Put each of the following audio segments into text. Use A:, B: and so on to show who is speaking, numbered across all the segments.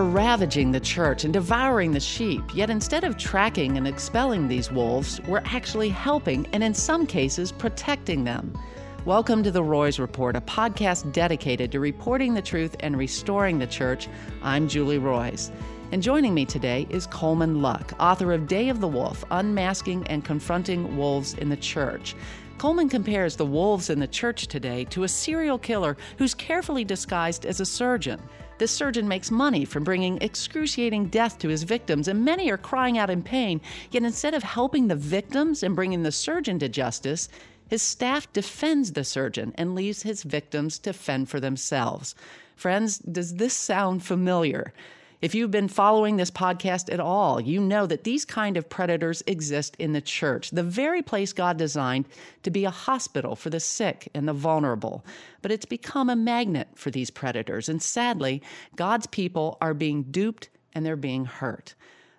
A: They're ravaging the church and devouring the sheep. Yet instead of tracking and expelling these wolves, we're actually helping and in some cases protecting them. Welcome to the Roys Report, a podcast dedicated to reporting the truth and restoring the church. I'm Julie Roys. And joining me today is Coleman Luck, author of Day of the Wolf Unmasking and Confronting Wolves in the Church. Coleman compares the wolves in the church today to a serial killer who's carefully disguised as a surgeon. This surgeon makes money from bringing excruciating death to his victims, and many are crying out in pain. Yet instead of helping the victims and bringing the surgeon to justice, his staff defends the surgeon and leaves his victims to fend for themselves. Friends, does this sound familiar? If you've been following this podcast at all, you know that these kind of predators exist in the church, the very place God designed to be a hospital for the sick and the vulnerable. But it's become a magnet for these predators, and sadly, God's people are being duped and they're being hurt.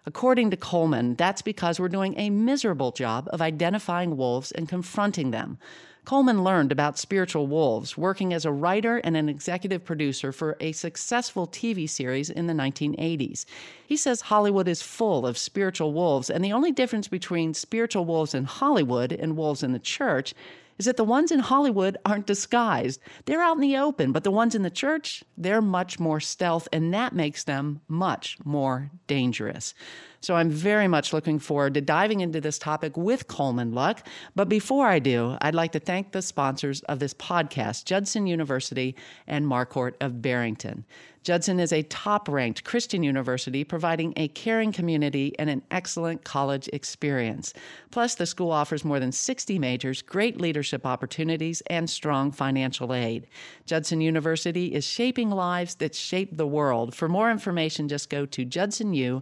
A: According to Coleman, that's because we're doing a miserable job of identifying wolves and confronting them. Coleman learned about spiritual wolves working as a writer and an executive producer for a successful TV series in the 1980s. He says Hollywood is full of spiritual wolves, and the only difference between spiritual wolves in Hollywood and wolves in the church is that the ones in Hollywood aren't disguised. They're out in the open, but the ones in the church, they're much more stealth, and that makes them much more dangerous. So I'm very much looking forward to diving into this topic with Coleman Luck. But before I do, I'd like to thank the sponsors of this podcast, Judson University and Marquardt of Barrington. Judson is a top ranked Christian university providing a caring community and an excellent college experience. Plus, the school offers more than 60 majors, great leadership opportunities, and strong financial aid. Judson University is shaping lives that shape the world. For more information, just go to judsonu.edu.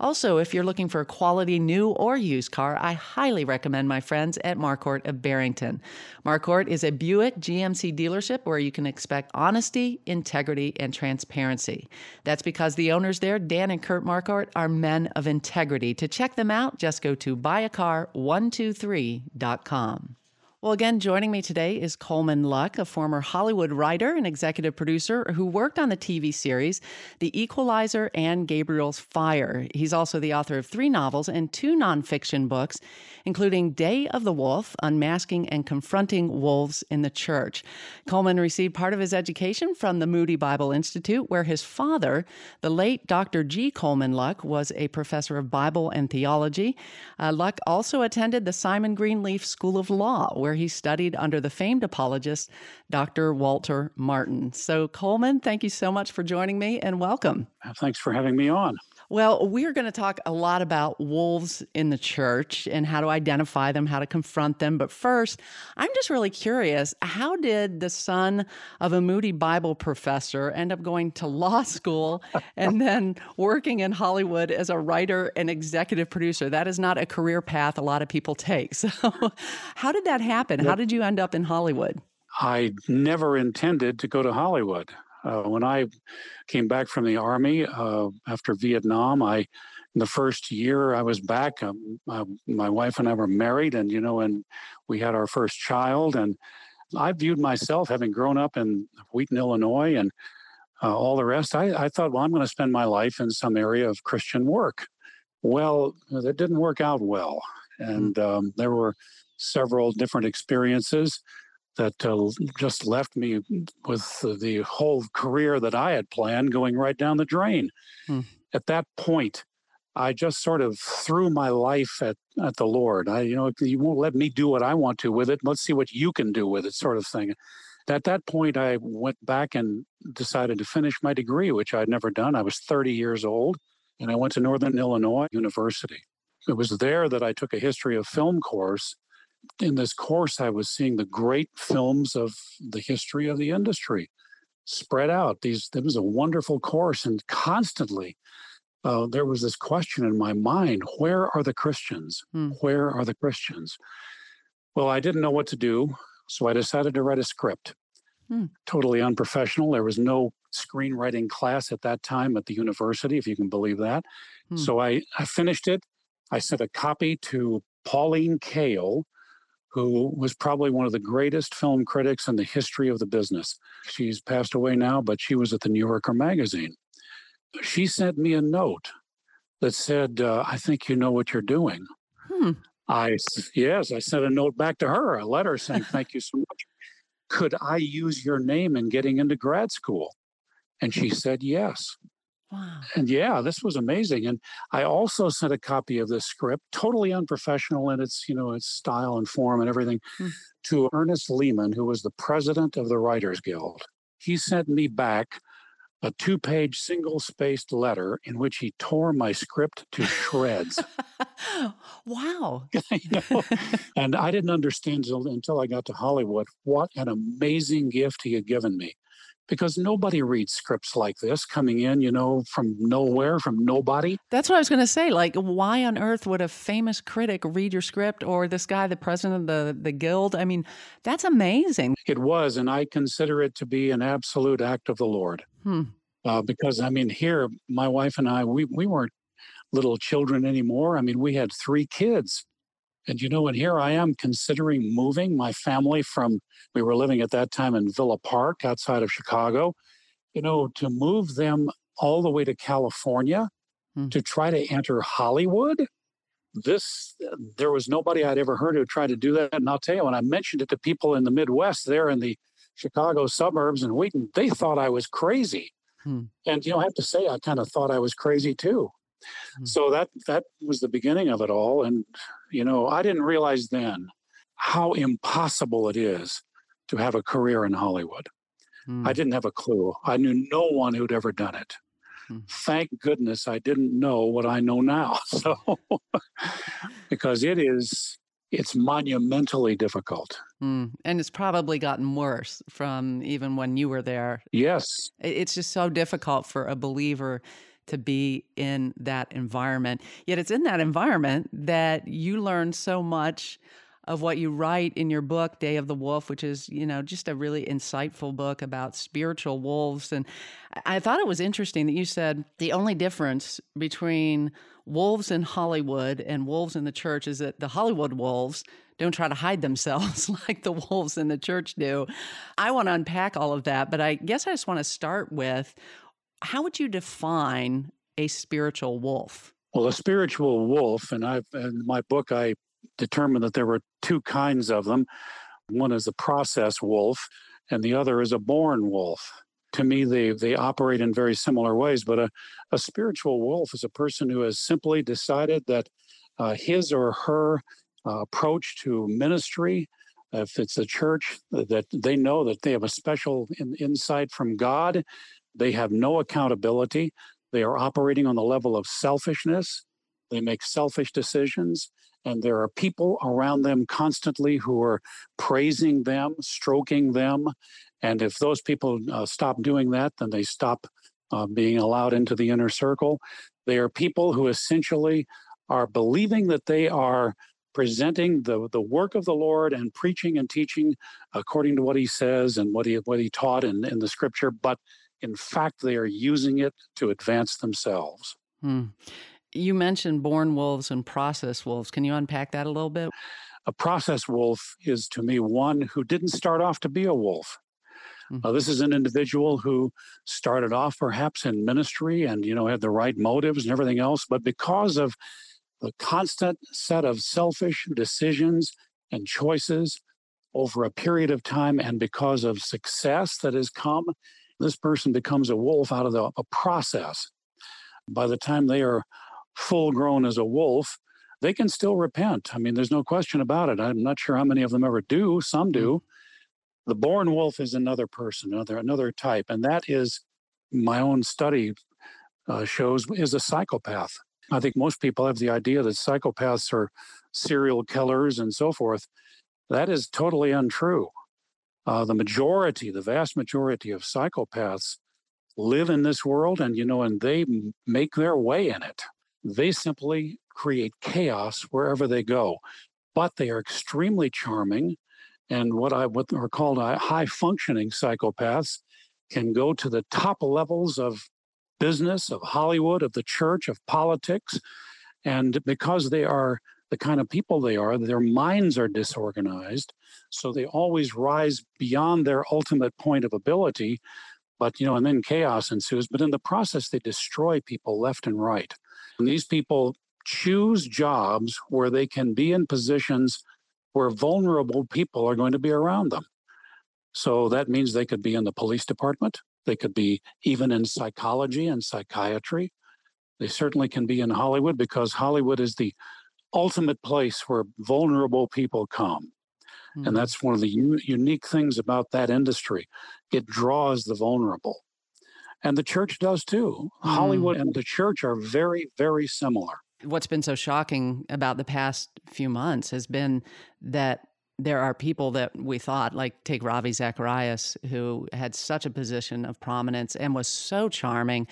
A: Also, if you're looking for a quality new or used car, I highly recommend my friends at Marquardt of Barrington. Marquardt is a Buick GMC dealership where you can expect honesty, integrity, and transparency. That's because the owners there, Dan and Kurt Marquardt, are men of integrity. To check them out, just go to buyacar123.com. Well, again, joining me today is Coleman Luck, a former Hollywood writer and executive producer who worked on the TV series The Equalizer and Gabriel's Fire. He's also the author of three novels and two nonfiction books, including Day of the Wolf Unmasking and Confronting Wolves in the Church. Coleman received part of his education from the Moody Bible Institute, where his father, the late Dr. G. Coleman Luck, was a professor of Bible and theology. Uh, Luck also attended the Simon Greenleaf School of Law, where where he studied under the famed apologist, Dr. Walter Martin. So, Coleman, thank you so much for joining me and welcome.
B: Thanks for having me on.
A: Well, we're going to talk a lot about wolves in the church and how to identify them, how to confront them. But first, I'm just really curious how did the son of a Moody Bible professor end up going to law school and then working in Hollywood as a writer and executive producer? That is not a career path a lot of people take. So, how did that happen? How did you end up in Hollywood?
B: I never intended to go to Hollywood. Uh, when I came back from the army uh, after Vietnam, I in the first year I was back, um, my, my wife and I were married, and you know, and we had our first child, and I viewed myself having grown up in Wheaton, Illinois, and uh, all the rest. I, I thought, well, I'm going to spend my life in some area of Christian work. Well, that didn't work out well, hmm. and um, there were several different experiences that uh, just left me with the whole career that I had planned going right down the drain. Hmm. At that point, I just sort of threw my life at, at the Lord. I, you know, you won't let me do what I want to with it. Let's see what you can do with it, sort of thing. At that point, I went back and decided to finish my degree, which I'd never done. I was 30 years old, and I went to Northern Illinois University. It was there that I took a history of film course in this course, I was seeing the great films of the history of the industry spread out. These it was a wonderful course, and constantly uh, there was this question in my mind: Where are the Christians? Hmm. Where are the Christians? Well, I didn't know what to do, so I decided to write a script. Hmm. Totally unprofessional. There was no screenwriting class at that time at the university, if you can believe that. Hmm. So I, I finished it. I sent a copy to Pauline Kael, who was probably one of the greatest film critics in the history of the business. She's passed away now, but she was at the New Yorker magazine. she sent me a note that said, uh, I think you know what you're doing. Hmm. I, yes, I sent a note back to her, a letter saying, Thank you so much. Could I use your name in getting into grad school? And she said, Yes. Wow. And yeah, this was amazing. And I also sent a copy of this script, totally unprofessional in its, you know, its style and form and everything, hmm. to Ernest Lehman, who was the president of the Writers Guild. He sent me back a two page single spaced letter in which he tore my script to shreds.
A: wow.
B: you know? and I didn't understand until I got to Hollywood what an amazing gift he had given me because nobody reads scripts like this coming in, you know, from nowhere, from nobody.
A: That's what I was going to say. Like, why on earth would a famous critic read your script or this guy, the president of the, the guild? I mean, that's amazing.
B: It was, and I consider it to be an absolute act of the Lord. Hmm. Uh, because, I mean, here, my wife and I, we, we weren't little children anymore. I mean, we had three kids. And you know, and here I am considering moving my family from, we were living at that time in Villa Park outside of Chicago, you know, to move them all the way to California hmm. to try to enter Hollywood. This, there was nobody I'd ever heard who tried to do that. And I'll tell you, when I mentioned it to people in the Midwest there in the Chicago suburbs and Wheaton, they thought I was crazy. Hmm. And, you know, I have to say, I kind of thought I was crazy too. Hmm. So that that was the beginning of it all. And you know, I didn't realize then how impossible it is to have a career in Hollywood. Mm. I didn't have a clue. I knew no one who'd ever done it. Mm. Thank goodness I didn't know what I know now. So because it is it's monumentally difficult.
A: Mm. And it's probably gotten worse from even when you were there.
B: Yes.
A: It's just so difficult for a believer to be in that environment. Yet it's in that environment that you learn so much of what you write in your book Day of the Wolf which is you know just a really insightful book about spiritual wolves and I thought it was interesting that you said the only difference between wolves in Hollywood and wolves in the church is that the Hollywood wolves don't try to hide themselves like the wolves in the church do. I want to unpack all of that, but I guess I just want to start with how would you define a spiritual wolf?
B: Well, a spiritual wolf, and I've in my book I determined that there were two kinds of them. One is a process wolf, and the other is a born wolf. To me, they they operate in very similar ways. But a, a spiritual wolf is a person who has simply decided that uh, his or her uh, approach to ministry, if it's a church, that they know that they have a special in, insight from God they have no accountability. They are operating on the level of selfishness. They make selfish decisions. And there are people around them constantly who are praising them, stroking them. And if those people uh, stop doing that, then they stop uh, being allowed into the inner circle. They are people who essentially are believing that they are presenting the, the work of the Lord and preaching and teaching according to what he says and what he what he taught in, in the scripture, but in fact, they are using it to advance themselves. Hmm.
A: You mentioned born wolves and process wolves. Can you unpack that a little bit?
B: A process wolf is to me one who didn't start off to be a wolf. Mm-hmm. Uh, this is an individual who started off perhaps in ministry and you know had the right motives and everything else, but because of the constant set of selfish decisions and choices over a period of time, and because of success that has come, this person becomes a wolf out of the, a process. By the time they are full grown as a wolf, they can still repent. I mean, there's no question about it. I'm not sure how many of them ever do. Some do. Mm-hmm. The born wolf is another person, another another type, and that is my own study uh, shows is a psychopath. I think most people have the idea that psychopaths are serial killers and so forth. That is totally untrue. Uh, the majority, the vast majority of psychopaths live in this world and, you know, and they make their way in it. They simply create chaos wherever they go. But they are extremely charming. And what I what are called high functioning psychopaths can go to the top levels of business, of Hollywood, of the church, of politics. And because they are the kind of people they are, their minds are disorganized. So they always rise beyond their ultimate point of ability But, you know, and then chaos ensues. But in the process, they destroy people left and right. And these people choose jobs where they can be in positions where vulnerable people are going to be around them. So that means they could be in the police department, they could be even in psychology and psychiatry. They certainly can be in Hollywood because Hollywood is the ultimate place where vulnerable people come. Mm-hmm. And that's one of the u- unique things about that industry. It draws the vulnerable. And the church does too. Mm-hmm. Hollywood and the church are very, very similar.
A: What's been so shocking about the past few months has been that there are people that we thought, like take Ravi Zacharias, who had such a position of prominence and was so charming,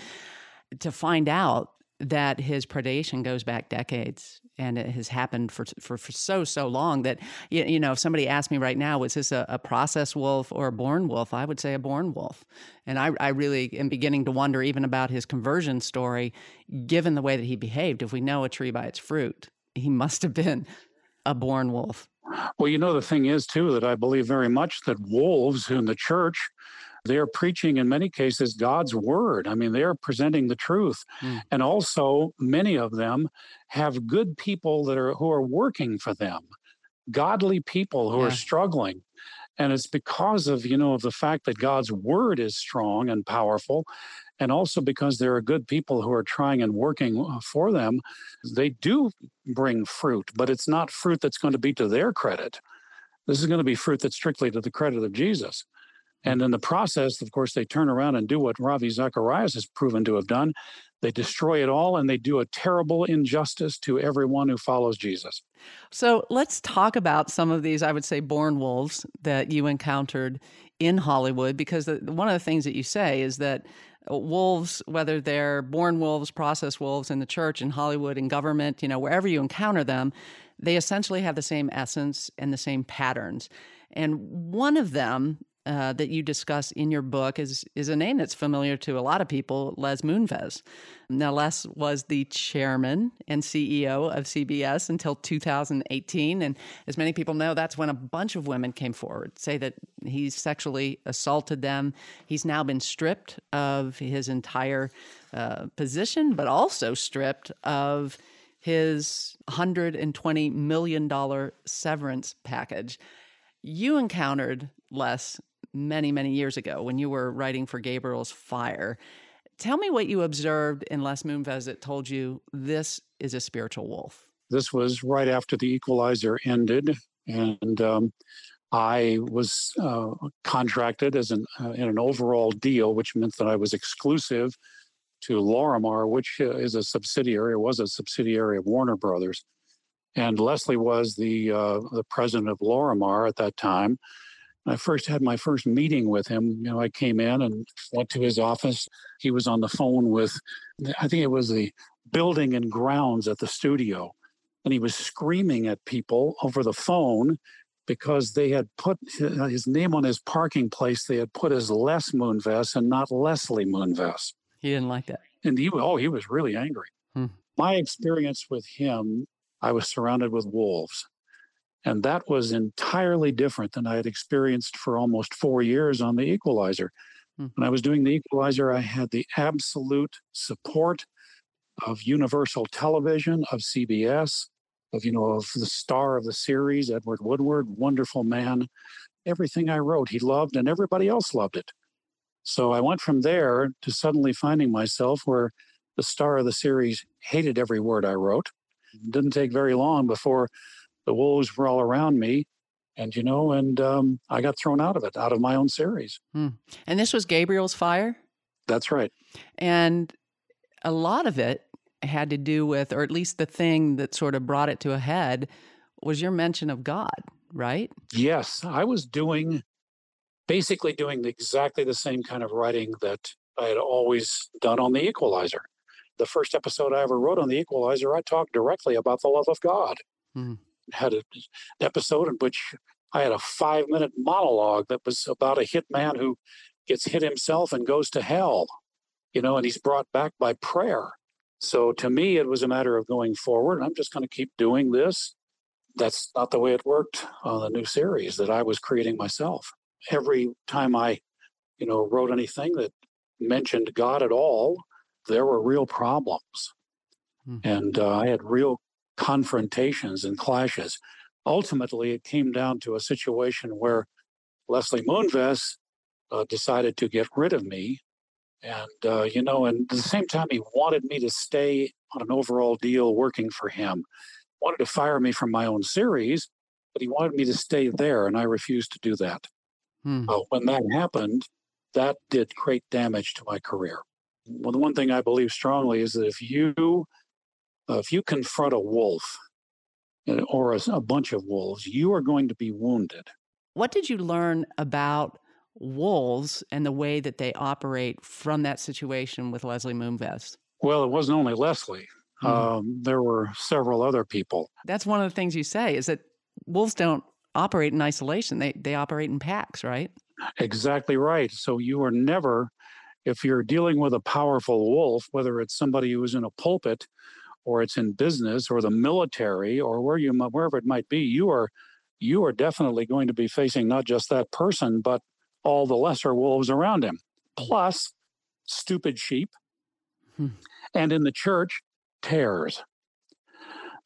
A: to find out that his predation goes back decades and it has happened for, for, for so so long that you, you know if somebody asked me right now was this a, a process wolf or a born wolf? I would say a born wolf. And I, I really am beginning to wonder even about his conversion story given the way that he behaved if we know a tree by its fruit he must have been a born wolf.
B: Well, you know, the thing is, too, that I believe very much that wolves in the church, they're preaching in many cases God's word. I mean, they're presenting the truth. Mm. And also, many of them have good people that are who are working for them, godly people who yeah. are struggling. And it's because of, you know, of the fact that God's word is strong and powerful and also because there are good people who are trying and working uh, for them, they do bring fruit, but it's not fruit that's going to be to their credit. This is going to be fruit that's strictly to the credit of Jesus. Mm. And in the process, of course, they turn around and do what Ravi Zacharias has proven to have done. They destroy it all and they do a terrible injustice to everyone who follows Jesus.
A: So let's talk about some of these, I would say, born wolves that you encountered in Hollywood, because the, one of the things that you say is that uh, wolves, whether they're born wolves, process wolves in the church, in Hollywood, in government, you know, wherever you encounter them, they essentially have the same essence and the same patterns. And one of them uh, that you discuss in your book is is a name that's familiar to a lot of people, Les Moonves. Now, Les was the chairman and CEO of CBS until 2018, and as many people know, that's when a bunch of women came forward, say that he sexually assaulted them. He's now been stripped of his entire uh, position, but also stripped of his $120 million severance package. You encountered Les many, many years ago when you were writing for Gabriel's Fire. Tell me what you observed in Les Moonves that told you this is a spiritual wolf.
B: This was right after the Equalizer ended, and um, I was uh, contracted as an uh, in an overall deal, which meant that I was exclusive to Lorimar, which uh, is a subsidiary, it was a subsidiary of Warner Brothers. And Leslie was the uh, the president of Lorimar at that time, I first had my first meeting with him, you know, I came in and went to his office. He was on the phone with, I think it was the building and grounds at the studio. And he was screaming at people over the phone because they had put his name on his parking place. They had put as Les Moonves and not Leslie Moonves.
A: He didn't like that.
B: And he, oh, he was really angry. Hmm. My experience with him, I was surrounded with wolves. And that was entirely different than I had experienced for almost four years on the equalizer. Mm-hmm. When I was doing the equalizer, I had the absolute support of Universal Television, of CBS, of, you know, of the star of the series, Edward Woodward, wonderful man. Everything I wrote, he loved, and everybody else loved it. So I went from there to suddenly finding myself where the star of the series hated every word I wrote. It didn't take very long before the wolves were all around me and you know and um, i got thrown out of it out of my own series. Hmm.
A: and this was gabriel's fire?
B: That's right.
A: And a lot of it had to do with or at least the thing that sort of brought it to a head was your mention of god right?
B: Yes. I was doing basically doing exactly the same kind of writing that i had always done on the equalizer. The first episode i ever wrote on the equalizer i talked directly about the love of god. Hmm had an episode in which I had a five minute monologue that was about a hitman who gets hit himself and goes to hell, you know, and he's brought back by prayer. So to me, it was a matter of going forward. I'm just going to keep doing this. That's not the way it worked on the new series that I was creating myself. Every time I, you know, wrote anything that mentioned God at all, there were real problems. Mm-hmm. And uh, I had real confrontations and clashes. Ultimately, it came down to a situation where Leslie Moonves uh, decided to get rid of me. And, uh, you know, and at the same time, he wanted me to stay on an overall deal working for him. Wanted to fire me from my own series, but he wanted me to stay there, and I refused to do that. Hmm. Uh, when that happened, that did great damage to my career. Well, the one thing I believe strongly is that if you uh, if you confront a wolf uh, or a, a bunch of wolves, you are going to be wounded.
A: What did you learn about wolves and the way that they operate from that situation with Leslie Moonves?
B: Well, it wasn't only Leslie. Mm-hmm. Um, there were several other people.
A: That's one of the things you say is that wolves don't operate in isolation. They they operate in packs, right?
B: Exactly right. So you are never, if you're dealing with a powerful wolf, whether it's somebody who's in a pulpit, or it's in business, or the military, or where you wherever it might be, you are you are definitely going to be facing not just that person, but all the lesser wolves around him, plus stupid sheep, hmm. and in the church, tares.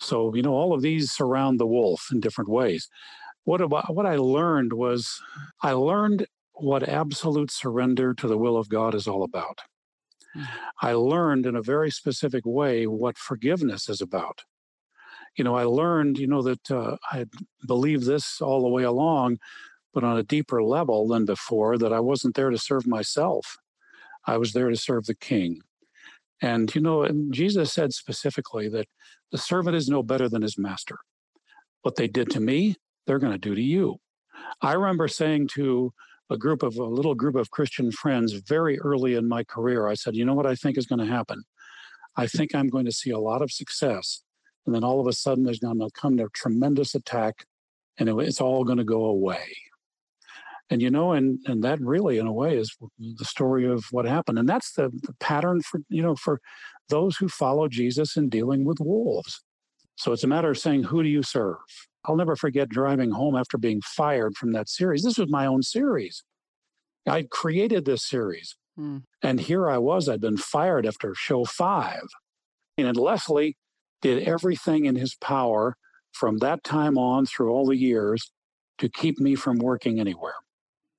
B: So, you know, all of these surround the wolf in different ways. What, about, what I learned was I learned what absolute surrender to the will of God is all about. I learned in a very specific way what forgiveness is about. You know, I learned, you know, that uh, I believed this all the way along, but on a deeper level than before, that I wasn't there to serve myself. I was there to serve the king. And, you know, and Jesus said specifically that the servant is no better than his master. What they did to me, they're going to do to you. I remember saying to a group of a little group of Christian friends very early in my career, I said, you know what I think is going to happen? I think I'm going to see a lot of success. And then all of a sudden, there's going to come a tremendous attack and it's all going to go away and you know and and that really in a way is the story of what happened and that's the, the pattern for you know for those who follow jesus in dealing with wolves so it's a matter of saying who do you serve i'll never forget driving home after being fired from that series this was my own series i created this series mm. and here i was i'd been fired after show five and leslie did everything in his power from that time on through all the years to keep me from working anywhere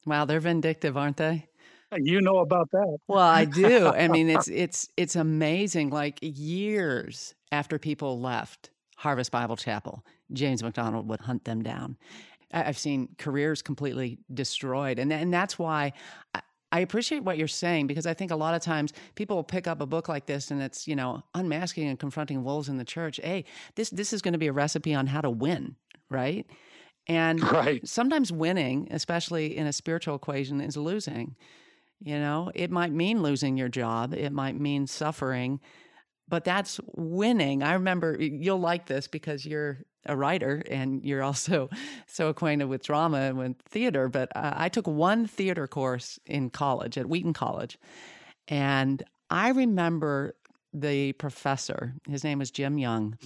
A: Wow, they're vindictive, aren't they?
B: You know about that.
A: Well, I do. I mean, it's it's it's amazing. Like years after people left Harvest Bible Chapel, James MacDonald would hunt them down. I've seen careers completely destroyed, and and that's why. I appreciate what you're saying because I think a lot of times people will pick up a book like this and it's, you know, unmasking and confronting wolves in the church. Hey, this this is going to be a recipe on how to win, right? And right. sometimes winning, especially in a spiritual equation, is losing. You know, it might mean losing your job, it might mean suffering, but that's winning. I remember you'll like this because you're a writer and you're also so acquainted with drama and with theater. But uh, I took one theater course in college at Wheaton College. And I remember the professor, his name was Jim Young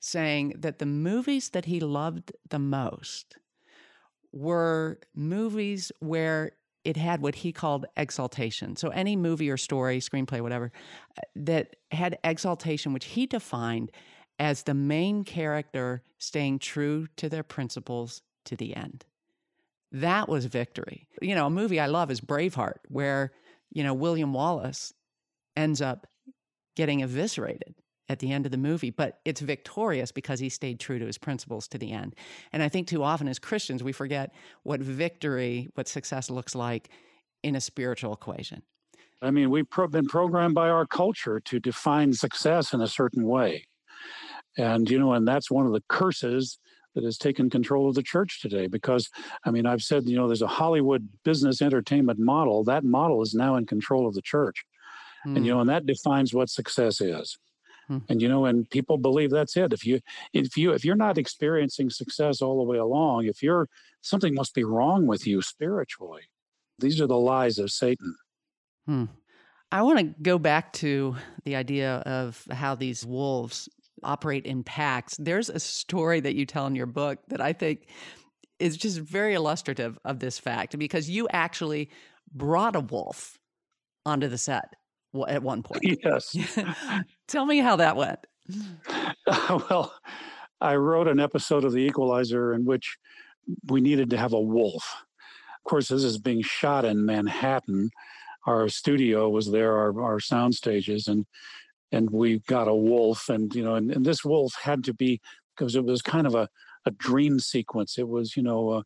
A: saying that the movies that he loved the most were movies where it had what he called exaltation. So, any movie or story, screenplay, whatever, uh, that had exaltation, which he defined as the main character staying true to their principles to the end. That was victory. You know, a movie I love is Braveheart, where, you know, William Wallace ends up getting eviscerated at the end of the movie, but it's victorious because he stayed true to his principles to the end. And I think too often as Christians, we forget what victory, what success looks like in a spiritual equation.
B: I mean, we've pro- been programmed by our culture to define success in a certain way. And, you know, and that's one of the curses that has taken control of the church today because i mean i've said you know there's a hollywood business entertainment model that model is now in control of the church mm. and you hmm. know and that defines what success is Hmm. And you know, and people believe that's it. If you if you if you're not experiencing success all the way along, if you're something must be wrong with you spiritually. These are the lies of Satan.
A: Hmm. I want to go back to the idea of how these wolves operate in packs. There's a story that you tell in your book that I think is just very illustrative of this fact because you actually brought a wolf onto the set at one point.
B: Yes.
A: Tell me how that went.
B: well, I wrote an episode of The Equalizer in which we needed to have a wolf. Of course, this is being shot in Manhattan. Our studio was there, our, our sound stages, and and we got a wolf, and you know, and, and this wolf had to be because it was kind of a, a dream sequence. It was, you know, a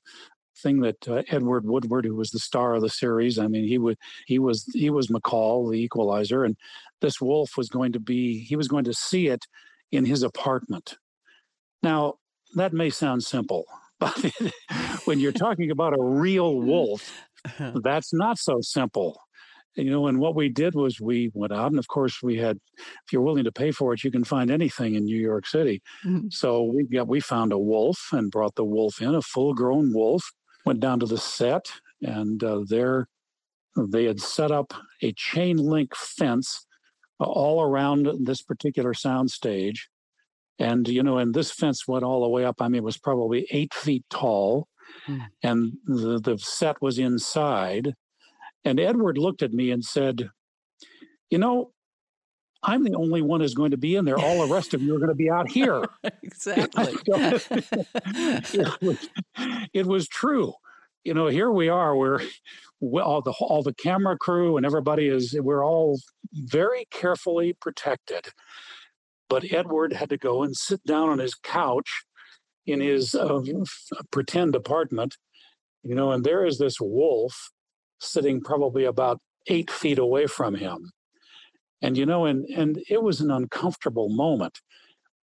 B: thing that uh, Edward Woodward, who was the star of the series, I mean, he would he was he was McCall, the Equalizer, and this wolf was going to be he was going to see it in his apartment. Now that may sound simple, but when you're talking about a real wolf, that's not so simple you know, and what we did was we went out, and of course we had, if you're willing to pay for it, you can find anything in New York City. Mm-hmm. So we got we found a wolf and brought the wolf in, a full-grown wolf. Went down to the set, and uh, there they had set up a chain link fence uh, all around this particular sound stage. And you know, and this fence went all the way up. I mean, it was probably eight feet tall, mm. and the the set was inside and Edward looked at me and said, You know, I'm the only one who's going to be in there. All the rest of you are going to be out here.
A: exactly.
B: it, was, it, was, true. You know, here we are. We're all the all the camera crew and everybody is. We're all very carefully protected. But Edward had to go and sit down on his couch in his uh, pretend apartment. You know, and there is this wolf sitting probably about eight feet away from him. And, you know, and, and it was an uncomfortable moment.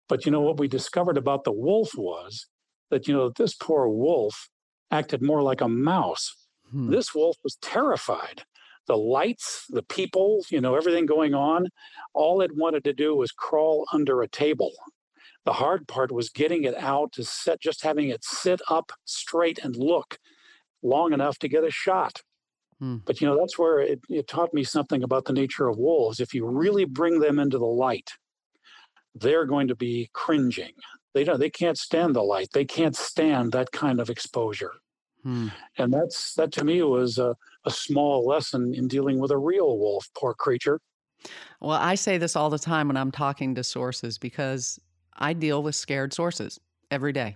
B: But, you know, what we discovered about the wolf was that, you know, this poor wolf acted more like a mouse. Hmm. This wolf was terrified. The lights, the people, you know, everything going on, all it wanted to do was crawl under a table. The hard part was getting it out to set, just having it sit up straight and look long enough to get a shot. Hmm. But you know, that's where it, it taught me something about the nature of wolves. If you really bring them into the light, they're going to be cringing. They don't they can't stand the light. They can't stand that kind of exposure. Hmm. And that's that to me was a, a small lesson in dealing with a real wolf, poor creature.
A: Well, I say this all the time when I'm talking to sources because I deal with scared sources every day.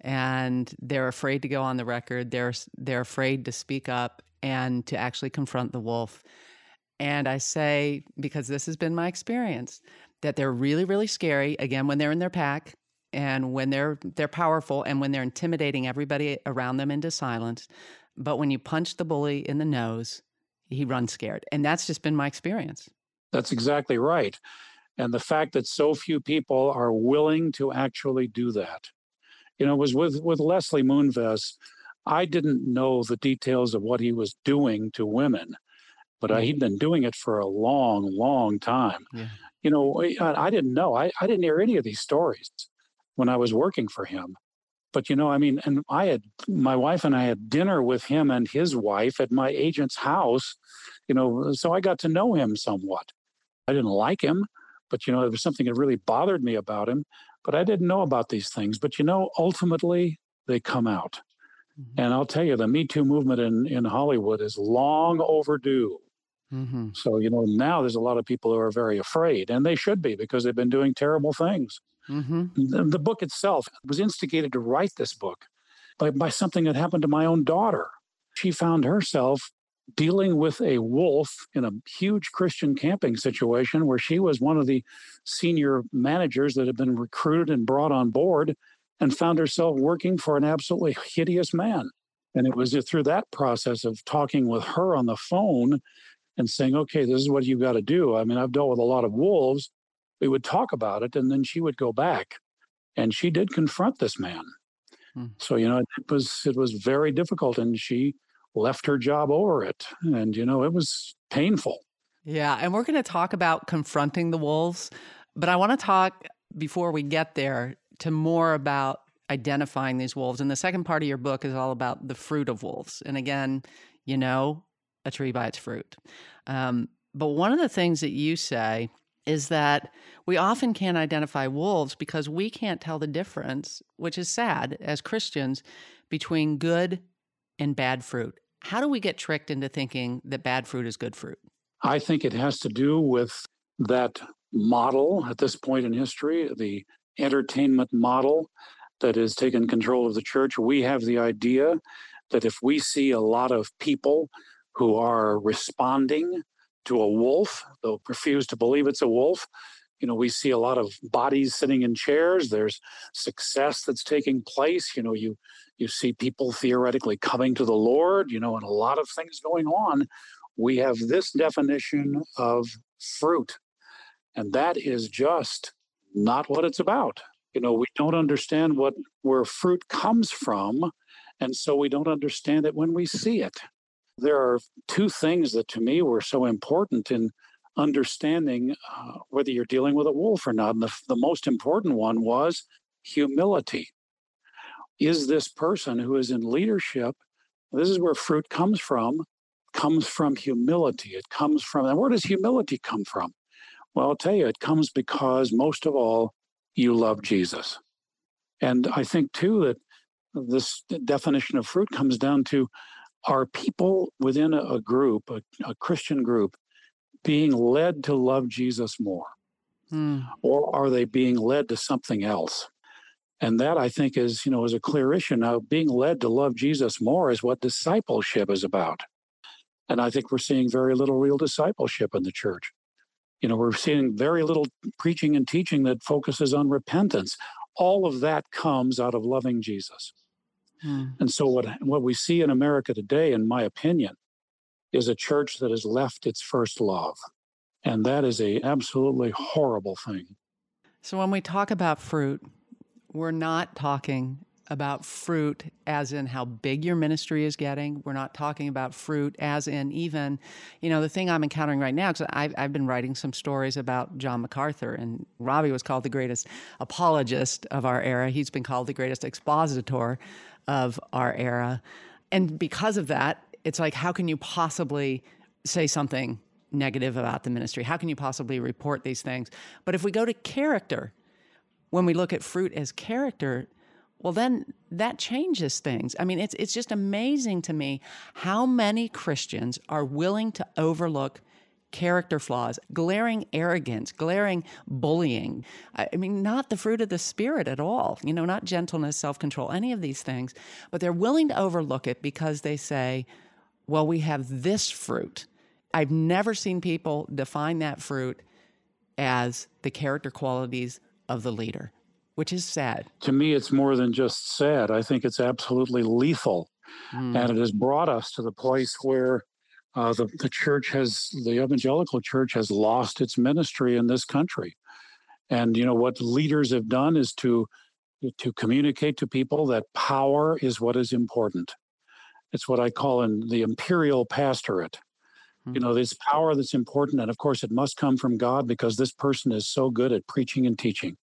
A: And they're afraid to go on the record. They're they're afraid to speak up and to actually confront the wolf. And I say, because this has been my experience, that they're really, really scary, again, when they're in their pack and when they're they're powerful and when they're intimidating everybody around them into silence. But when you punch the bully in the nose, he runs scared. And that's just been my experience.
B: That's exactly right. And the fact that so few people are willing to actually do that. You know, it was with, with Leslie Moonves I didn't know the details of what he was doing to women, but uh, he'd been doing it for a long, long time. Yeah. You know, I, I didn't know. I, I didn't hear any of these stories when I was working for him. But you know, I mean, and I had my wife and I had dinner with him and his wife at my agent's house, you know, so I got to know him somewhat. I didn't like him, but you know, there was something that really bothered me about him. But I didn't know about these things. But you know, ultimately they come out. Mm-hmm. And I'll tell you, the Me Too movement in, in Hollywood is long overdue. Mm-hmm. So, you know, now there's a lot of people who are very afraid, and they should be because they've been doing terrible things. Mm-hmm. The, the, book itself was instigated to write this book by, by something that happened to my own daughter. She found herself dealing with a wolf in a huge Christian camping situation where she was one of the senior managers that had been recruited and brought on board and found herself working for an absolutely hideous man. And it was through that process of talking with her on the phone and saying, okay, this is what you've got to do. I mean, I've dealt with a lot of wolves. We would talk about it, and then she would go back. And she did confront this man. Hmm. So, you know, it was it was very difficult and she left her job over it. And, you know, it was painful.
A: Yeah. And we're going to talk about confronting the wolves. But I want to talk before we get there to more about identifying these wolves. And the second part of your book is all about the fruit of wolves. And again, you know, a tree by its fruit. Um, but one of the things that you say is that we often can't identify wolves because we can't tell the difference, which is sad as Christians, between good and bad fruit. How do we get tricked into thinking that bad fruit is good fruit?
B: I think it has to do with that model at this point in history, the entertainment model that has taken control of the church. We have the idea that if we see a lot of people who are responding to a wolf, they'll refuse to believe it's a wolf. You know, we see a lot of bodies sitting in chairs. There's success that's taking place. You know, you you see people theoretically coming to the Lord, you know, and a lot of things going on. We have this definition of fruit, and that is just not what it's about. You know, we don't understand what where fruit comes from, and so we don't understand it when we see it. There are two things that to me were so important in understanding uh, whether you're dealing with a wolf or not. And the, the most important one was humility. Is this person who is in leadership, this is where fruit comes from, comes from humility. It comes from, and where does humility come from? Well, I'll tell you, it comes because most of all, you love Jesus. And I think too that this definition of fruit comes down to are people within a, group, a, a Christian group, being led to love Jesus more? Mm. Or are they being led to something else? And that I think is, you know, is a clear issue. Now, being led to love Jesus more is what discipleship is about. And I think we're seeing very little real discipleship in the church. You know, we're seeing very little preaching and teaching that focuses on repentance. All of that comes out of loving Jesus. Hmm. And so what what we see in America today, in my opinion, is a church that has left its first love. And that is a absolutely horrible thing.
A: So when we talk about fruit, we're not talking about fruit as in how big your ministry is getting. We're not talking about fruit as in even, you know, the thing I'm encountering right now, because I've, I've been writing some stories about John MacArthur, and Ravi was called the greatest apologist of our era. He's been called the greatest expositor of our era. And because of that, it's like, how can you possibly say something negative about the ministry? How can you possibly report these things? But if we go to character, when we look at fruit as character, well then that changes things. I mean, it's it's just amazing to me how many Christians are willing to overlook character flaws, glaring arrogance, glaring bullying. I mean, not the fruit of the Spirit at all, you know, not gentleness, self control, any of these things. But they're willing to overlook it because they say, well, we have this fruit. I've never seen people define that fruit as the character qualities of the leader, which is sad.
B: To me, it's more than just sad. I think it's absolutely lethal. Mm. And it has brought us to the place where uh, the, the church has, the evangelical church has lost its ministry in this country. And, you know, what leaders have done is to, to communicate to people that power is what is important. It's what I call in the imperial pastorate. Mm-hmm. You know, this power that's important. And of course, it must come from God because this person is so good at preaching and teaching.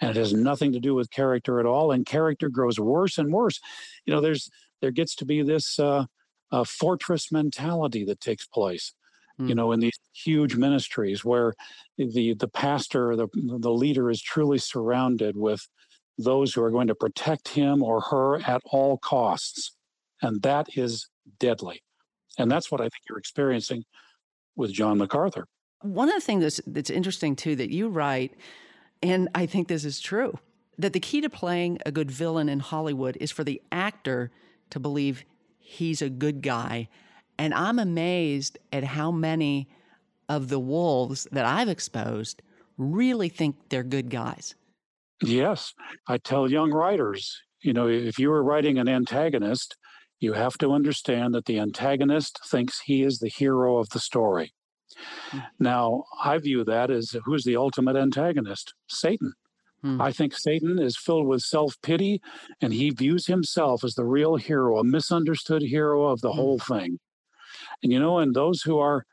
B: And it has nothing to do with character at all. And character grows worse and worse. You know, there's there gets to be this uh, uh, fortress mentality that takes place. Mm. You know, in these huge ministries where the the pastor, the the leader, is truly surrounded with those who are going to protect him or her at all costs, and that is deadly. And that's what I think you're experiencing with John MacArthur.
A: One of the things that's, that's interesting too that you write, and I think this is true, that the key to playing a good villain in Hollywood is for the actor to believe he's a good guy. And I'm amazed at how many of the wolves that I've exposed really think they're good guys.
B: Yes. I tell young writers, you know, if you are writing an antagonist, you have to understand that the antagonist thinks he is the hero of the story. Now, I view that as who's the ultimate antagonist? Satan. Hmm. I think Satan is filled with self pity and he views himself as the real hero, a misunderstood hero of the hmm. whole thing. And you know, and those who are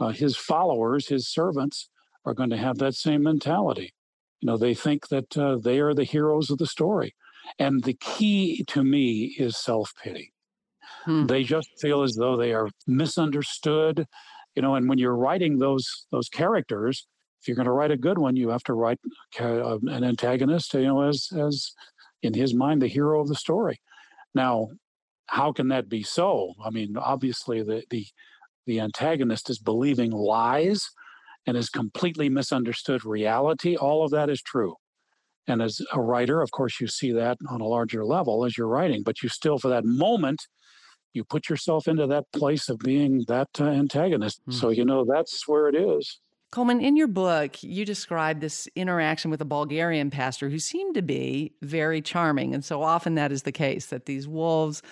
B: uh, his followers, his servants, are going to have that same mentality. You know, they think that uh, they are the heroes of the story. And the key to me is self pity. Hmm. They just feel as though they are misunderstood. You know, and when you're writing those those characters, if you're going to write a good one, you have to write uh, an antagonist, you know, as as in his mind the hero of the story. Now, how can that be so? I mean, obviously the the the antagonist is believing lies and has completely misunderstood reality. All of that is true. And as a writer, of course, you see that on a larger level as you're writing, but you still, for that moment, you put yourself into that place of being that uh, antagonist. Mm. So, you know, that's where it is.
A: Coleman, in your book, you describe this interaction with a Bulgarian pastor who seemed to be very charming. And so often that is the case, that these wolves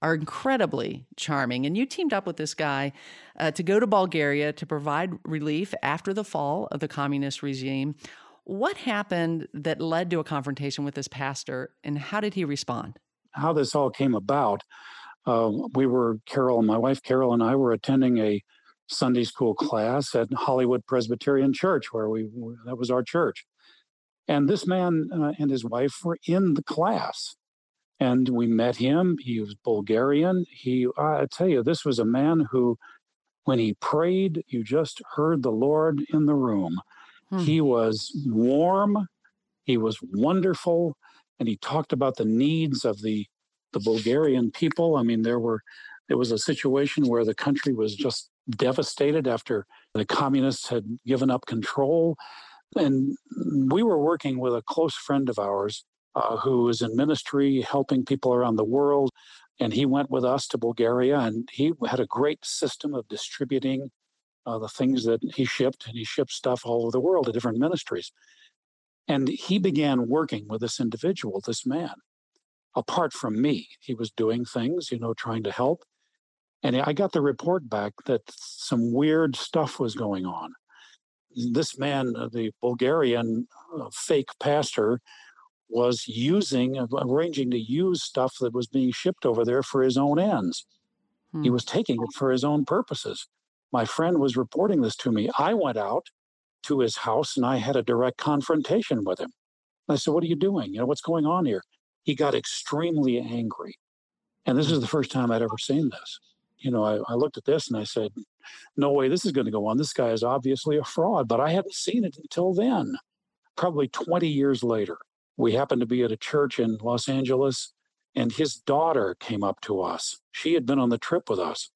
A: are incredibly charming. And you teamed up with this guy uh, to go to Bulgaria to provide relief after the fall of the communist regime. What happened that led to a confrontation with this pastor, and how did he respond?
B: How this all came about, uh, we were, Carol, my wife Carol, and I were attending a Sunday school class at Hollywood Presbyterian Church, where we that was our church. And this man uh, and his wife were in the class and we met him. He was Bulgarian. He, I tell you, this was a man who, when he prayed, you just heard the Lord in the room. Hmm. He was warm, he was wonderful, and he talked about the needs of the the Bulgarian people. I mean, there were there was a situation where the country was just devastated after the communists had given up control. And we were working with a close friend of ours uh, who is in ministry helping people around the world. And he went with us to Bulgaria and he had a great system of distributing uh, the things that he shipped. And he shipped stuff all over the world to different ministries. And he began working with this individual, this man. Apart from me, he was doing things, you know, trying to help. And I got the report back that some weird stuff was going on. This man, uh, the Bulgarian uh, fake pastor, was using, uh, arranging to use stuff that was being shipped over there for his own ends. Hmm. He was taking it for his own purposes. My friend was reporting this to me. I went out to his house and I had a direct confrontation with him. I said, What are you doing? You know, what's going on here? He got extremely angry. And this is the first time I'd ever seen this. You know, I, I looked at this and I said, No way this is going to go on. This guy is obviously a fraud, but I hadn't seen it until then, probably 20 years later we happened to be at a church in Los Angeles, and his daughter came up to us. She had been on the trip with us,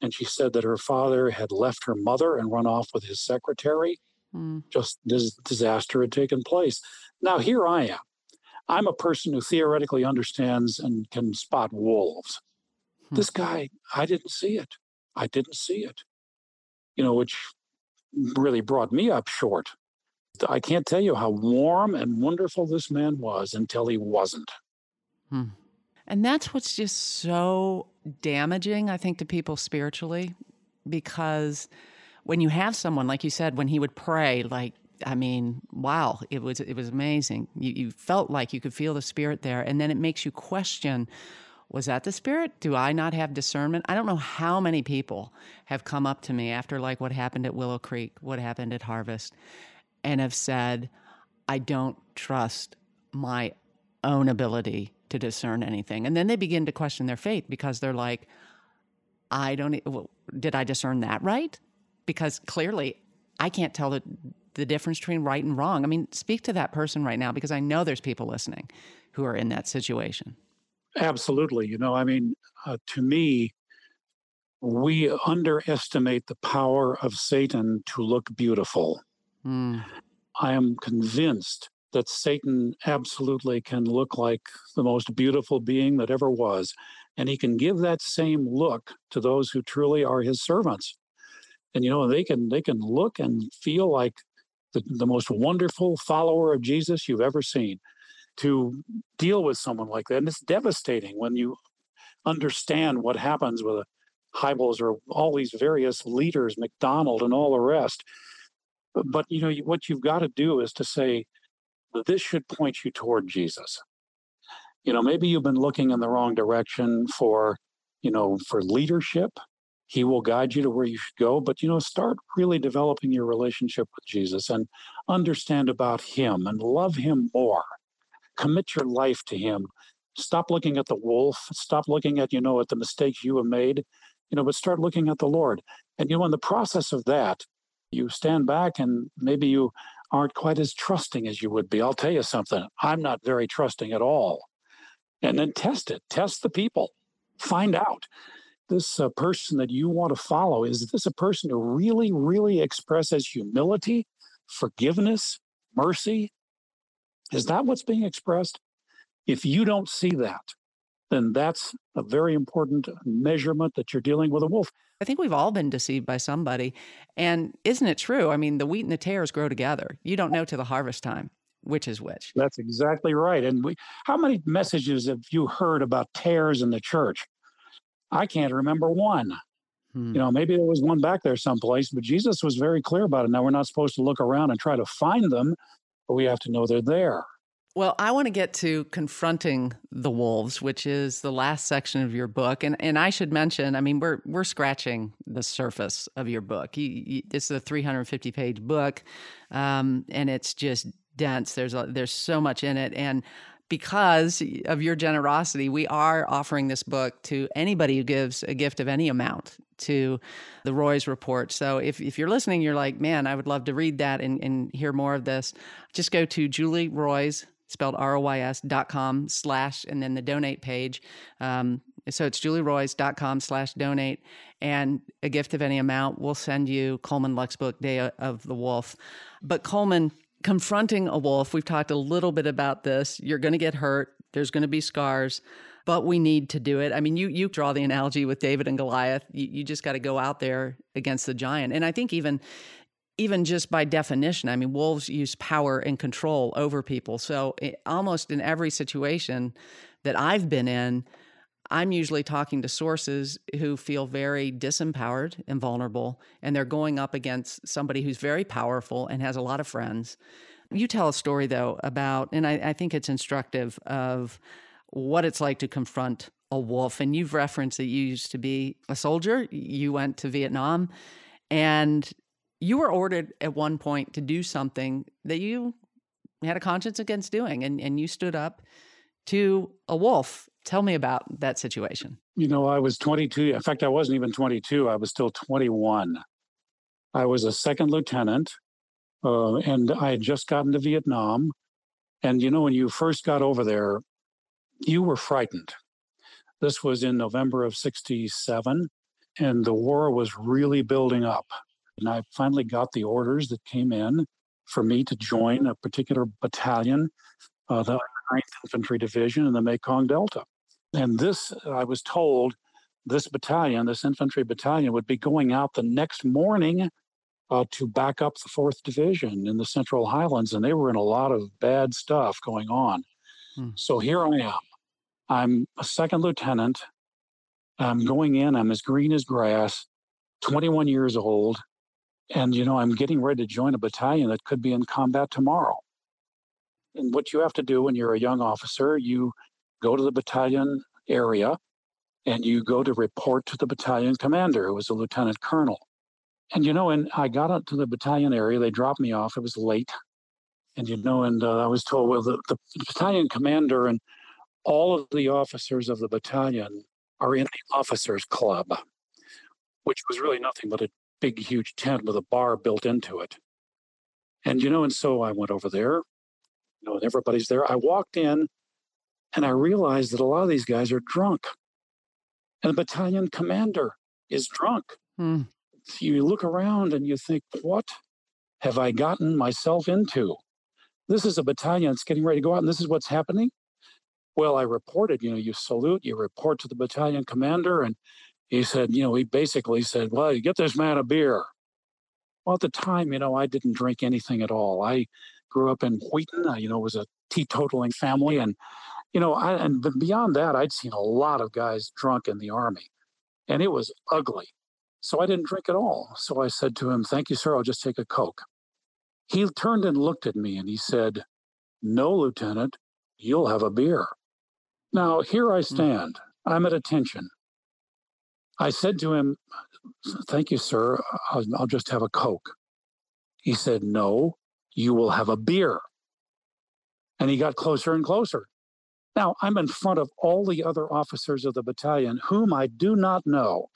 B: and she said that her father had left her mother and run off with his secretary. Mm. Just this disaster had taken place. Now, here I am. I'm a person who theoretically understands and can spot wolves. Hmm. This guy, I didn't see it. I didn't see it. You know, which really brought me up short I can't tell you how warm and wonderful this man was until he wasn't.
A: Hmm. And that's what's just so damaging, I think, to people spiritually, because when you have someone, like you said, when he would pray, like, I mean, wow, it was it was amazing. You, you felt like you could feel the spirit there, and then it makes you question: Was that the spirit? Do I not have discernment? I don't know how many people have come up to me after like what happened at Willow Creek, what happened at Harvest, and have said, I don't trust my own ability to discern anything. And then they begin to question their faith because they're like, I don't, well, did I discern that right? Because clearly I can't tell the, the difference between right and wrong. I mean, speak to that person right now because I know there's people listening who are in that situation.
B: Absolutely. You know, I mean, uh, to me, we underestimate the power of Satan to look beautiful. Mm. I am convinced that Satan absolutely can look like the most beautiful being that ever was. And he can give that same look to those who truly are his servants. And you know, they can they can look and feel like the, the most wonderful follower of Jesus you've ever seen. To deal with someone like that. And it's devastating when you understand what happens with a Hybels or all these various leaders, MacDonald and all the rest but you know what you've got to do is to say this should point you toward jesus you know maybe you've been looking in the wrong direction for you know for leadership he will guide you to where you should go but you know start really developing your relationship with jesus and understand about him and love him more commit your life to him stop looking at the wolf stop looking at you know at the mistakes you have made you know but start looking at the lord and you know in the process of that you stand back and maybe you aren't quite as trusting as you would be. I'll tell you something, I'm not very trusting at all. And then test it, test the people. Find out this uh, person that you want to follow is this a person who really, really expresses humility, forgiveness, mercy? Is that what's being expressed? If you don't see that, then that's a very important measurement that you're dealing with a wolf.
A: I think we've all been deceived by somebody. And isn't it true? I mean, the wheat and the tares grow together. You don't know to the harvest time which is which.
B: That's exactly right. And we, how many messages have you heard about tares in the church? I can't remember one. Hmm. You know, maybe there was one back there someplace, but Jesus was very clear about it. Now, we're not supposed to look around and try to find them, but we have to know they're there.
A: Well, I want to get to confronting the wolves, which is the last section of your book, and and I should mention, I mean, we're we're scratching the surface of your book. You, you, it's a 350 page book, um, and it's just dense. There's a, there's so much in it, and because of your generosity, we are offering this book to anybody who gives a gift of any amount to the Roys Report. So if, if you're listening, you're like, man, I would love to read that and, and hear more of this. Just go to Julie Roys, spelled R-O-Y-S dot com slash, and then the donate page. Um, so it's julieroys.com slash donate and a gift of any amount. We'll send you Coleman Luck's book, Day of the Wolf. But Coleman, confronting a wolf, we've talked a little bit about this. You're going to get hurt, there's going to be scars, but we need to do it. I mean, you you draw the analogy with David and Goliath. You, you just got to go out there against the giant. And I think even even just by definition, I mean, wolves use power and control over people. So it, almost in every situation that I've been in, I'm usually talking to sources who feel very disempowered and vulnerable, and they're going up against somebody who's very powerful and has a lot of friends. You tell a story, though, about, and I, I think it's instructive of what it's like to confront a wolf. And you've referenced that you used to be a soldier, you went to Vietnam, and you were ordered at one point to do something that you had a conscience against doing, and, and you stood up to a wolf Tell me about that situation.
B: You know, I was 22. In fact, I wasn't even 22. I was still 21. I was a second lieutenant, uh, and I had just gotten to Vietnam. And, you know, when you first got over there, you were frightened. This was in November of 67, and the war was really building up. And I finally got the orders that came in for me to join a particular battalion, uh, the 9th Infantry Division in the Mekong Delta. And this, I was told, this battalion, this infantry battalion, would be going out the next morning uh, to back up the 4th Division in the Central Highlands. And they were in a lot of bad stuff going on. Hmm. So here I am. I'm a second lieutenant. I'm going in, I'm as green as grass, 21 years old. And, you know, I'm getting ready to join a battalion that could be in combat tomorrow. And what you have to do when you're a young officer, you go to the battalion area and you go to report to the battalion commander, who was a lieutenant colonel. And you know, and I got up to the battalion area, they dropped me off, it was late. And you know, and uh, I was told, well, the, the battalion commander and all of the officers of the battalion are in the officers club, which was really nothing but a big, huge tent with a bar built into it. And you know, and so I went over there, you know, and everybody's there. I walked in and I realized that a lot of these guys are drunk. And the battalion commander is drunk. Hmm. You look around and you think, what have I gotten myself into? This is a battalion that's getting ready to go out, and this is what's happening. Well, I reported, you know, you salute, you report to the battalion commander, and he said, you know, he basically said, well, you get this man a beer. Well, at the time, you know, I didn't drink anything at all. I grew up in Wheaton, I, you know, was a teetotaling family, and you know, I, and beyond that, I'd seen a lot of guys drunk in the army, and it was ugly. So I didn't drink at all. So I said to him, Thank you, sir. I'll just take a Coke. He turned and looked at me and he said, No, Lieutenant, you'll have a beer. Now, here I hmm. stand. I'm at attention. I said to him, Thank you, sir. I'll, I'll just have a Coke. He said, No, you will have a beer. And he got closer and closer. Now, I'm in front of all the other officers of the battalion whom I do not know.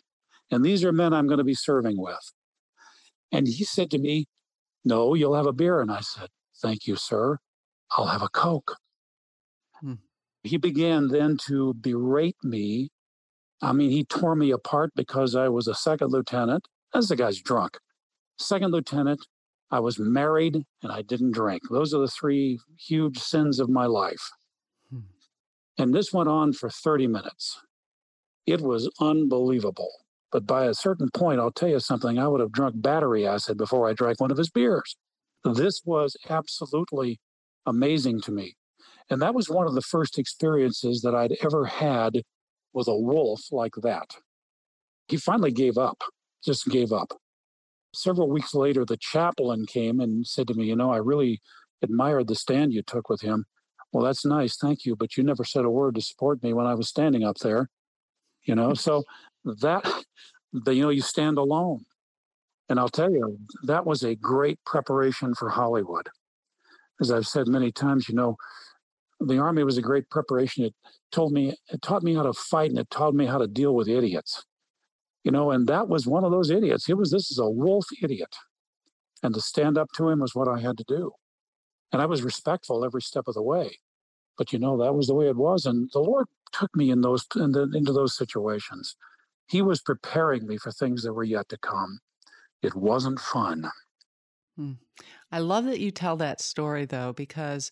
B: And these are men I'm going to be serving with. And he said to me, No, you'll have a beer. And I said, Thank you, sir. I'll have a Coke. Hmm. He began then to berate me I mean, he tore me apart because I was a second lieutenant. As the guy's drunk. Second lieutenant, I was married, and I didn't drink. Those are the three huge sins of my life. And this went on for 30 minutes. It was unbelievable. But by a certain point, I'll tell you something, I would have drunk battery acid before I drank one of his beers. This was absolutely amazing to me. And that was one of the first experiences that I'd ever had with a wolf like that. He finally gave up, just gave up. Several weeks later, the chaplain came and said to me, You know, I really admired the stand you took with him. Well, that's nice. Thank you. But you never said a word to support me when I was standing up there. You know, so that, the, you know, you stand alone. And I'll tell you, that was a great preparation for Hollywood. As I've said many times, you know, the Army was a great preparation. It told me, it taught me how to fight and it taught me how to deal with idiots. You know, and that was one of those idiots. It was, this is a wolf idiot. And to stand up to him was what I had to do. And I was respectful every step of the way. But you know, that was the way it was. And the Lord took me in those in the, into those situations. He was preparing me for things that were yet to come. It wasn't fun.
A: Hmm. I love that you tell that story though, because,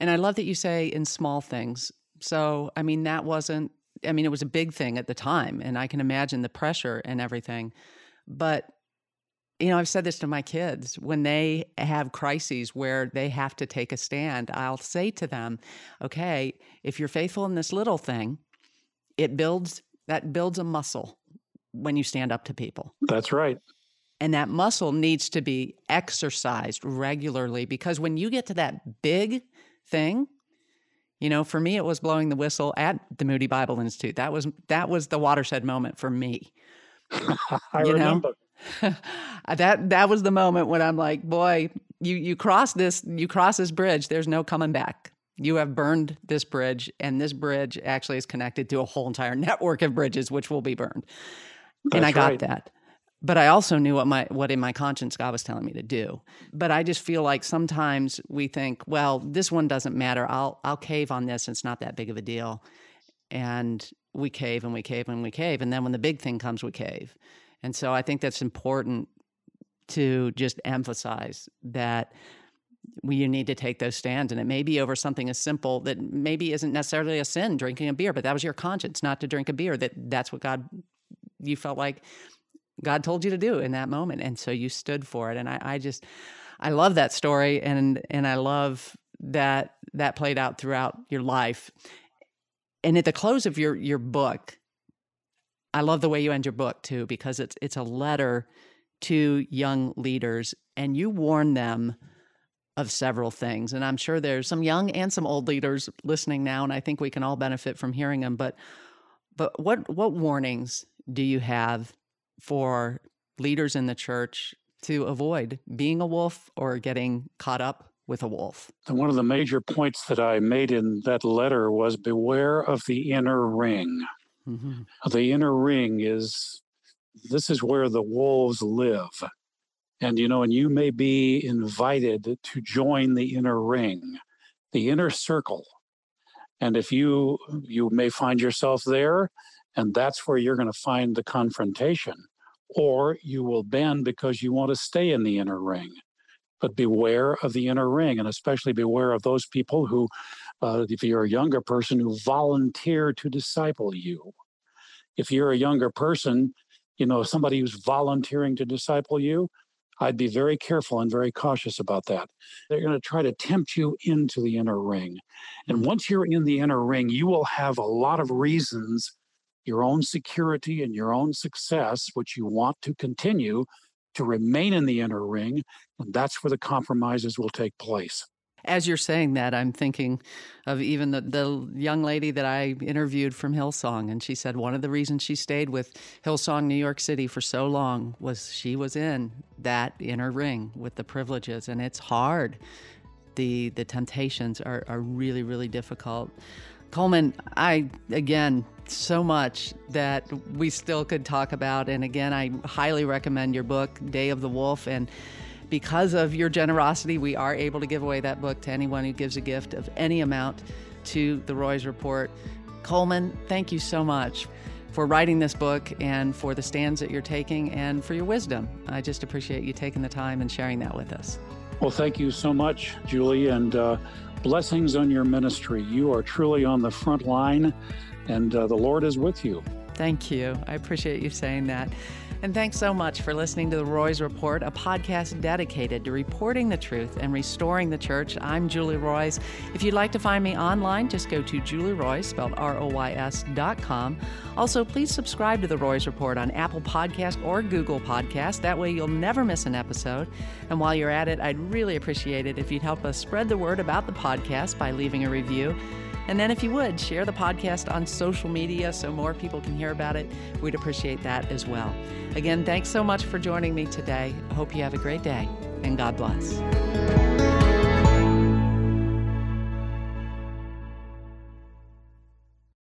A: and I love that you say in small things. So, I mean, that wasn't, I mean, it was a big thing at the time, and I can imagine the pressure and everything. But you know, I've said this to my kids when they have crises where they have to take a stand. I'll say to them, okay, if you're faithful in this little thing, it builds that builds a muscle when you stand up to people.
B: That's right.
A: And that muscle needs to be exercised regularly because when you get to that big thing, you know, for me it was blowing the whistle at the Moody Bible Institute. That was that was the watershed moment for me.
B: I you remember. Know?
A: that that was the moment when I'm like, boy, you you cross this you cross this bridge. There's no coming back. You have burned this bridge, and this bridge actually is connected to a whole entire network of bridges, which will be burned. That's and I got right. that. But I also knew what my what in my conscience God was telling me to do. But I just feel like sometimes we think, well, this one doesn't matter. I'll I'll cave on this. It's not that big of a deal. And we cave and we cave and we cave. And then when the big thing comes, we cave. And so I think that's important to just emphasize that we, you need to take those stands. And it may be over something as simple that maybe isn't necessarily a sin, drinking a beer, but that was your conscience not to drink a beer, that that's what God, you felt like God told you to do in that moment. And so you stood for it. And I, I just, I love that story. And, and I love that that played out throughout your life. And at the close of your, your book, I love the way you end your book too, because it's it's a letter to young leaders, and you warn them of several things. And I'm sure there's some young and some old leaders listening now, and I think we can all benefit from hearing them. But but what what warnings do you have for leaders in the church to avoid being a wolf or getting caught up with a wolf?
B: And one of the major points that I made in that letter was beware of the inner ring. Mm-hmm. The inner ring is this is where the wolves live. And you know, and you may be invited to join the inner ring, the inner circle. And if you you may find yourself there, and that's where you're going to find the confrontation. Or you will bend because you want to stay in the inner ring. But beware of the inner ring, and especially beware of those people who uh, if you're a younger person who volunteer to disciple you. If you're a younger person, you know, somebody who's volunteering to disciple you, I'd be very careful and very cautious about that. They're going to try to tempt you into the inner ring. And mm. once you're in the inner ring, you will have a lot of reasons, your own security and your own success, which you want to continue to remain in the inner ring. And that's where the compromises will take place
A: as you're saying that, I'm thinking of even the, the young lady that I interviewed from Hillsong. And she said one of the reasons she stayed with Hillsong New York City for so long was she was in that inner ring with the privileges. And it's hard. The, the temptations are, are really, really difficult. Coleman, I, again, so much that we still could talk about. And again, I highly recommend your book, Day of the Wolf. And because of your generosity, we are able to give away that book to anyone who gives a gift of any amount to the Roys Report. Coleman, thank you so much for writing this book and for the stands that you're taking and for your wisdom. I just appreciate you taking the time and sharing that with us.
B: Well, thank you so much, Julie, and uh, blessings on your ministry. You are truly on the front line, and uh, the Lord is with you.
A: Thank you. I appreciate you saying that. And thanks so much for listening to the Roys Report, a podcast dedicated to reporting the truth and restoring the church. I'm Julie Roys. If you'd like to find me online, just go to Julie Roys, spelled R O Y S dot com. Also, please subscribe to the Roys Report on Apple Podcast or Google Podcast. That way you'll never miss an episode. And while you're at it, I'd really appreciate it if you'd help us spread the word about the podcast by leaving a review. And then, if you would, share the podcast on social media so more people can hear about it. We'd appreciate that as well. Again, thanks so much for joining me today. I hope you have a great day, and God bless.